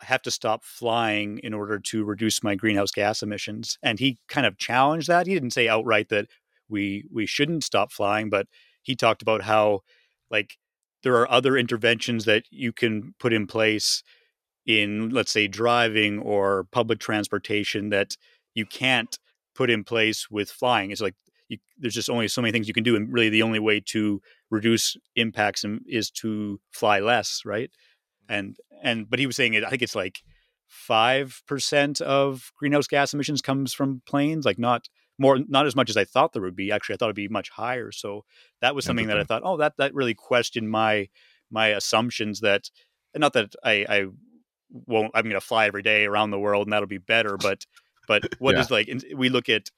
I have to stop flying in order to reduce my greenhouse gas emissions. And he kind of challenged that. He didn't say outright that we we shouldn't stop flying, but he talked about how like there are other interventions that you can put in place in let's say driving or public transportation that you can't put in place with flying. It's like you, there's just only so many things you can do, and really the only way to reduce impacts is to fly less, right? And and but he was saying it. I think it's like five percent of greenhouse gas emissions comes from planes, like not more, not as much as I thought there would be. Actually, I thought it'd be much higher. So that was something that I thought, oh, that that really questioned my my assumptions that, not that I, I won't. I'm going to fly every day around the world, and that'll be better, but but what yeah. is like? We look at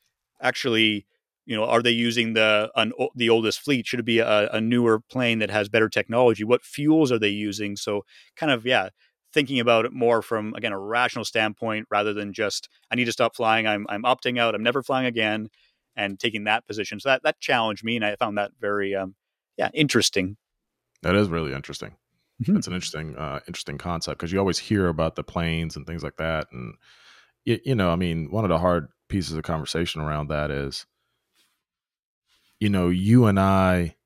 actually, you know, are they using the an, the oldest fleet? Should it be a, a newer plane that has better technology? What fuels are they using? So kind of yeah, thinking about it more from again a rational standpoint rather than just I need to stop flying. I'm I'm opting out. I'm never flying again, and taking that position. So that that challenged me, and I found that very um, yeah interesting. That is really interesting. Mm-hmm. It's an interesting uh, interesting concept because you always hear about the planes and things like that, and you, you know, I mean, one of the hard pieces of conversation around that is, you know, you and I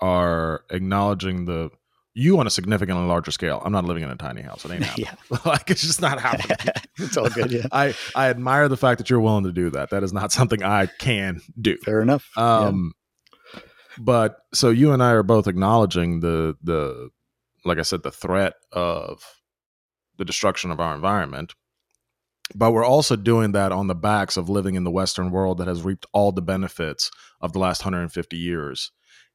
are acknowledging the you on a significantly larger scale. I'm not living in a tiny house. It ain't happening. Yeah. like it's just not happening. it's all good. Yeah. I, I admire the fact that you're willing to do that. That is not something I can do. Fair enough. Um, yeah. but so you and I are both acknowledging the, the, like I said, the threat of the destruction of our environment. But we're also doing that on the backs of living in the Western world that has reaped all the benefits of the last 150 years.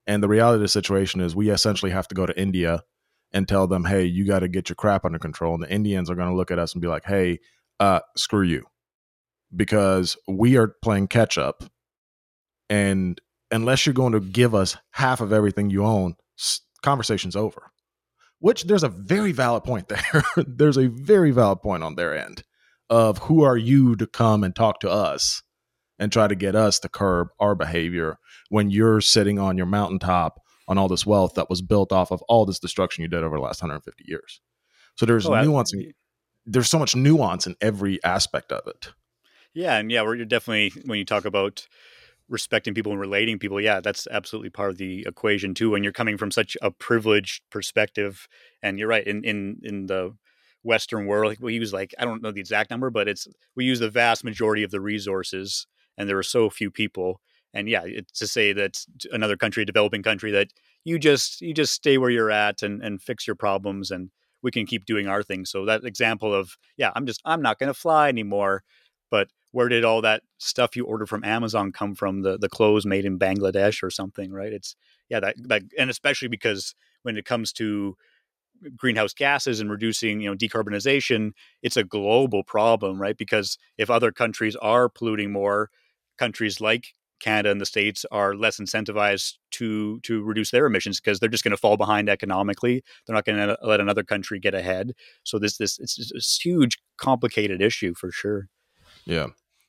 And the reality of the situation is we essentially have to go to India and tell them, hey, you got to get your crap under control. And the Indians are going to look at us and be like, hey, uh, screw you. Because we are playing catch up. And unless you're going to give us half of everything you own, conversation's over which there's a very valid point there. there's a very valid point on their end of who are you to come and talk to us and try to get us to curb our behavior when you're sitting on your mountaintop on all this wealth that was built off of all this destruction you did over the last 150 years. So there's oh, nuance. In, there's so much nuance in every aspect of it. Yeah, and yeah, we're definitely when you talk about respecting people and relating people yeah that's absolutely part of the equation too when you're coming from such a privileged perspective and you're right in in in the western world we use like i don't know the exact number but it's we use the vast majority of the resources and there are so few people and yeah it's to say that another country developing country that you just you just stay where you're at and and fix your problems and we can keep doing our thing so that example of yeah i'm just i'm not going to fly anymore but where did all that stuff you ordered from Amazon come from? The the clothes made in Bangladesh or something, right? It's yeah, that that and especially because when it comes to greenhouse gases and reducing you know decarbonization it's a global problem right because if other countries are polluting more countries like Canada and the states are less incentivized to to reduce their emissions because they're just going to fall behind economically. They're not going to let another country get ahead. So this this it's a huge, complicated issue for sure. Yeah,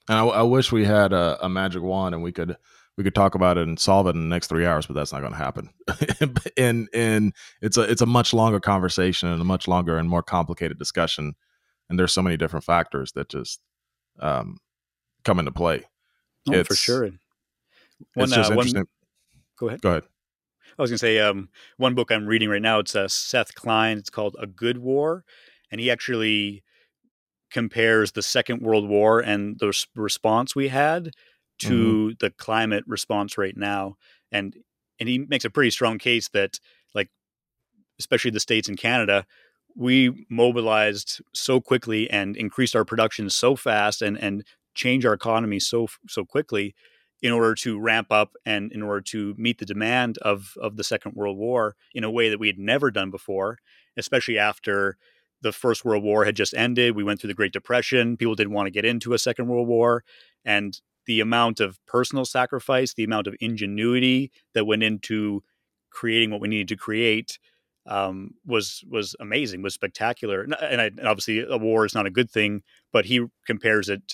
and I, I wish we had a, a, magic wand and we could we could talk about it and solve it in the next three hours, but that's not going to happen. and and it's a it's a much longer conversation and a much longer and more complicated discussion. And there's so many different factors that just um, come into play. Oh, for sure. One, it's just uh, interesting. One, go ahead. Go ahead. I was going to say um, one book I'm reading right now. It's uh, Seth Klein. It's called A Good War, and he actually compares the Second World War and the response we had to mm-hmm. the climate response right now, and and he makes a pretty strong case that like especially the states and Canada, we mobilized so quickly and increased our production so fast and and change our economy so so quickly in order to ramp up and in order to meet the demand of of the Second World War in a way that we had never done before, especially after the First World War had just ended. We went through the Great Depression. People didn't want to get into a Second World War, and the amount of personal sacrifice, the amount of ingenuity that went into creating what we needed to create um, was was amazing, was spectacular. And, I, and obviously, a war is not a good thing, but he compares it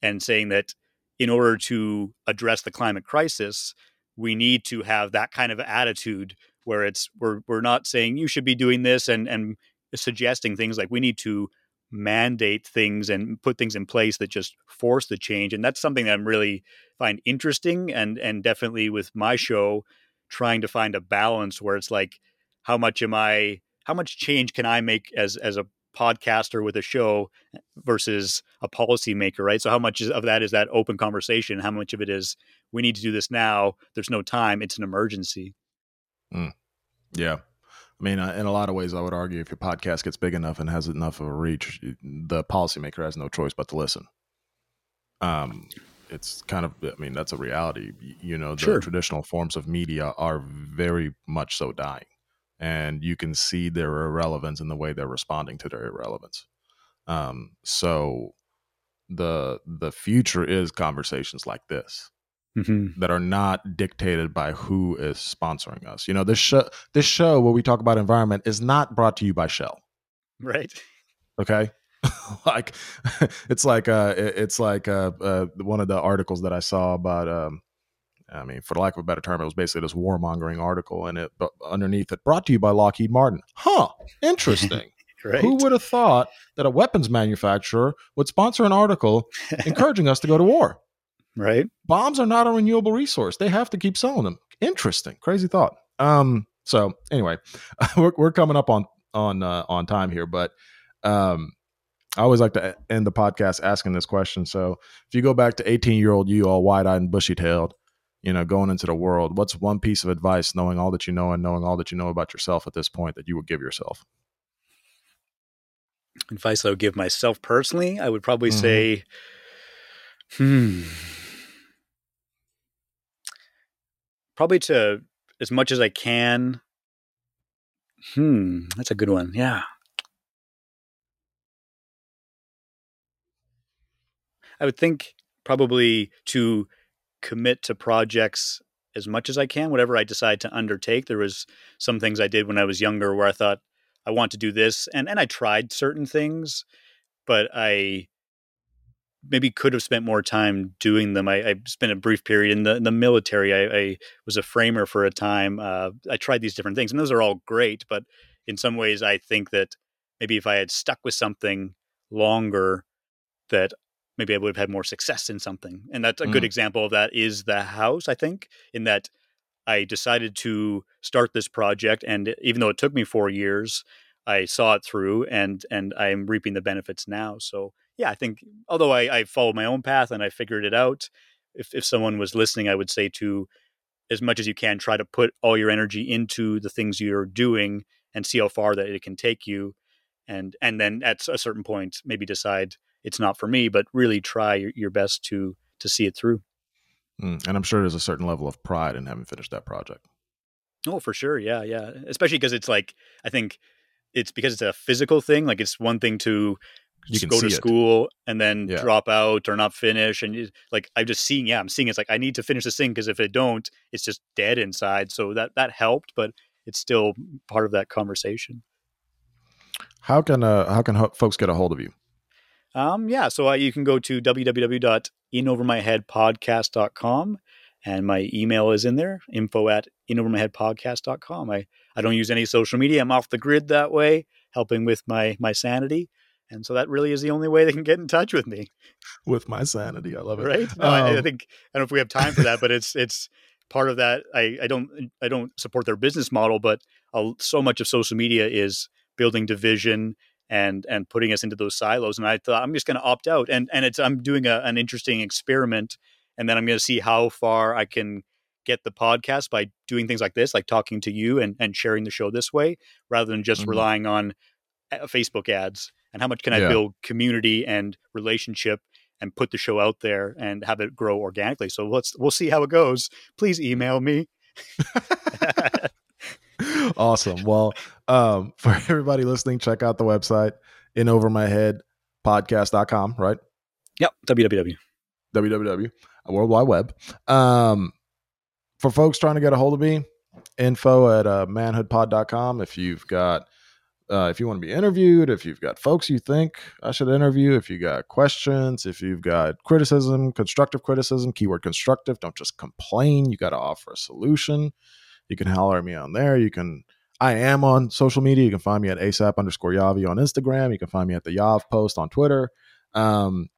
and saying that in order to address the climate crisis, we need to have that kind of attitude where it's we're we're not saying you should be doing this and and suggesting things like we need to mandate things and put things in place that just force the change. And that's something that I'm really find interesting and and definitely with my show trying to find a balance where it's like how much am I how much change can I make as as a podcaster with a show versus a policymaker, right? So how much of that is that open conversation? How much of it is we need to do this now? There's no time. It's an emergency. Mm. Yeah. I mean, uh, in a lot of ways, I would argue if your podcast gets big enough and has enough of a reach, the policymaker has no choice but to listen. Um, it's kind of, I mean, that's a reality. You know, the sure. traditional forms of media are very much so dying and you can see their irrelevance in the way they're responding to their irrelevance. Um, so the the future is conversations like this mm-hmm. that are not dictated by who is sponsoring us. You know, this show this show where we talk about environment is not brought to you by Shell. Right. Okay. like it's like uh it's like uh, uh one of the articles that I saw about um I mean, for the lack of a better term, it was basically this warmongering article, and it but underneath it brought to you by Lockheed Martin. Huh? Interesting. right. Who would have thought that a weapons manufacturer would sponsor an article encouraging us to go to war? Right. Bombs are not a renewable resource. They have to keep selling them. Interesting. Crazy thought. Um. So anyway, we're we're coming up on on uh, on time here, but um. I always like to end the podcast asking this question. So, if you go back to 18 year old you, all wide eyed and bushy tailed, you know, going into the world, what's one piece of advice, knowing all that you know and knowing all that you know about yourself at this point, that you would give yourself? Advice I would give myself personally, I would probably mm-hmm. say, hmm, probably to as much as I can. Hmm, that's a good one. Yeah. I would think probably to commit to projects as much as I can, whatever I decide to undertake. There was some things I did when I was younger where I thought I want to do this, and and I tried certain things, but I maybe could have spent more time doing them. I, I spent a brief period in the in the military. I, I, was a framer for a time. Uh, I tried these different things, and those are all great. But in some ways, I think that maybe if I had stuck with something longer, that maybe I would have had more success in something. And that's a mm. good example of that is the house, I think, in that I decided to start this project and even though it took me 4 years, I saw it through and and I'm reaping the benefits now. So, yeah, I think although I, I followed my own path and I figured it out, if if someone was listening, I would say to as much as you can try to put all your energy into the things you're doing and see how far that it can take you and and then at a certain point maybe decide it's not for me, but really try your, your best to to see it through. Mm, and I'm sure there's a certain level of pride in having finished that project. Oh, for sure. Yeah, yeah. Especially because it's like I think it's because it's a physical thing. Like it's one thing to You can go to see it. school and then Yeah. drop out or not finish, and you, like I'm just seeing. Yeah, I'm seeing. It's like I need to finish this thing because if I don't, it's just dead inside. So that that helped, but it's still part of that conversation. How can uh, how can ho- folks get a hold of you? Um, yeah, so uh, you can go to www.inovermyheadpodcast.com and my email is in there, info at inovermyheadpodcast.com. I, I don't use any social media. I'm off the grid that way, helping with my, my sanity. And so that really is the only way they can get in touch with me, With my sanity, I love it. right? No, I, I Um, think I don't know if we have time for that, but it's it's part of that. I, I don't I don't support their business model, but uh, so much of social media is building division and and putting us into those silos. And I thought I'm just going to opt out, and and it's I'm doing a, an interesting experiment, and then I'm going to see how far I can get the podcast by doing things like this, like talking to you and and sharing the show this way, rather than just Mhm. relying on uh, Facebook ads. And how much can I Yeah. build community and relationship and put the show out there and have it grow organically? So let's we'll see how it goes. Please email me. awesome. Well, um, for everybody listening, check out the website in over my head podcast.com, right? Yep, www. www World Wide Web. Um, for folks trying to get a hold of me, info at uh, manhoodpod.com. If you've got, uh, if you want to be interviewed, if you've got folks you think I should interview, if you got questions, if you've got criticism, constructive criticism, keyword constructive, don't just complain. You got to offer a solution. You can holler at me on there. You can, I am on social media. You can find me at ASAP underscore Yavi on Instagram. You can find me at the Yav post on Twitter. Um,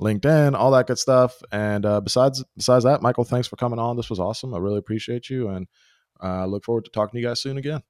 LinkedIn, all that good stuff. And uh, besides besides that, Michael, thanks for coming on. This was awesome. I really appreciate you, and uh, look forward to talking to you guys soon again.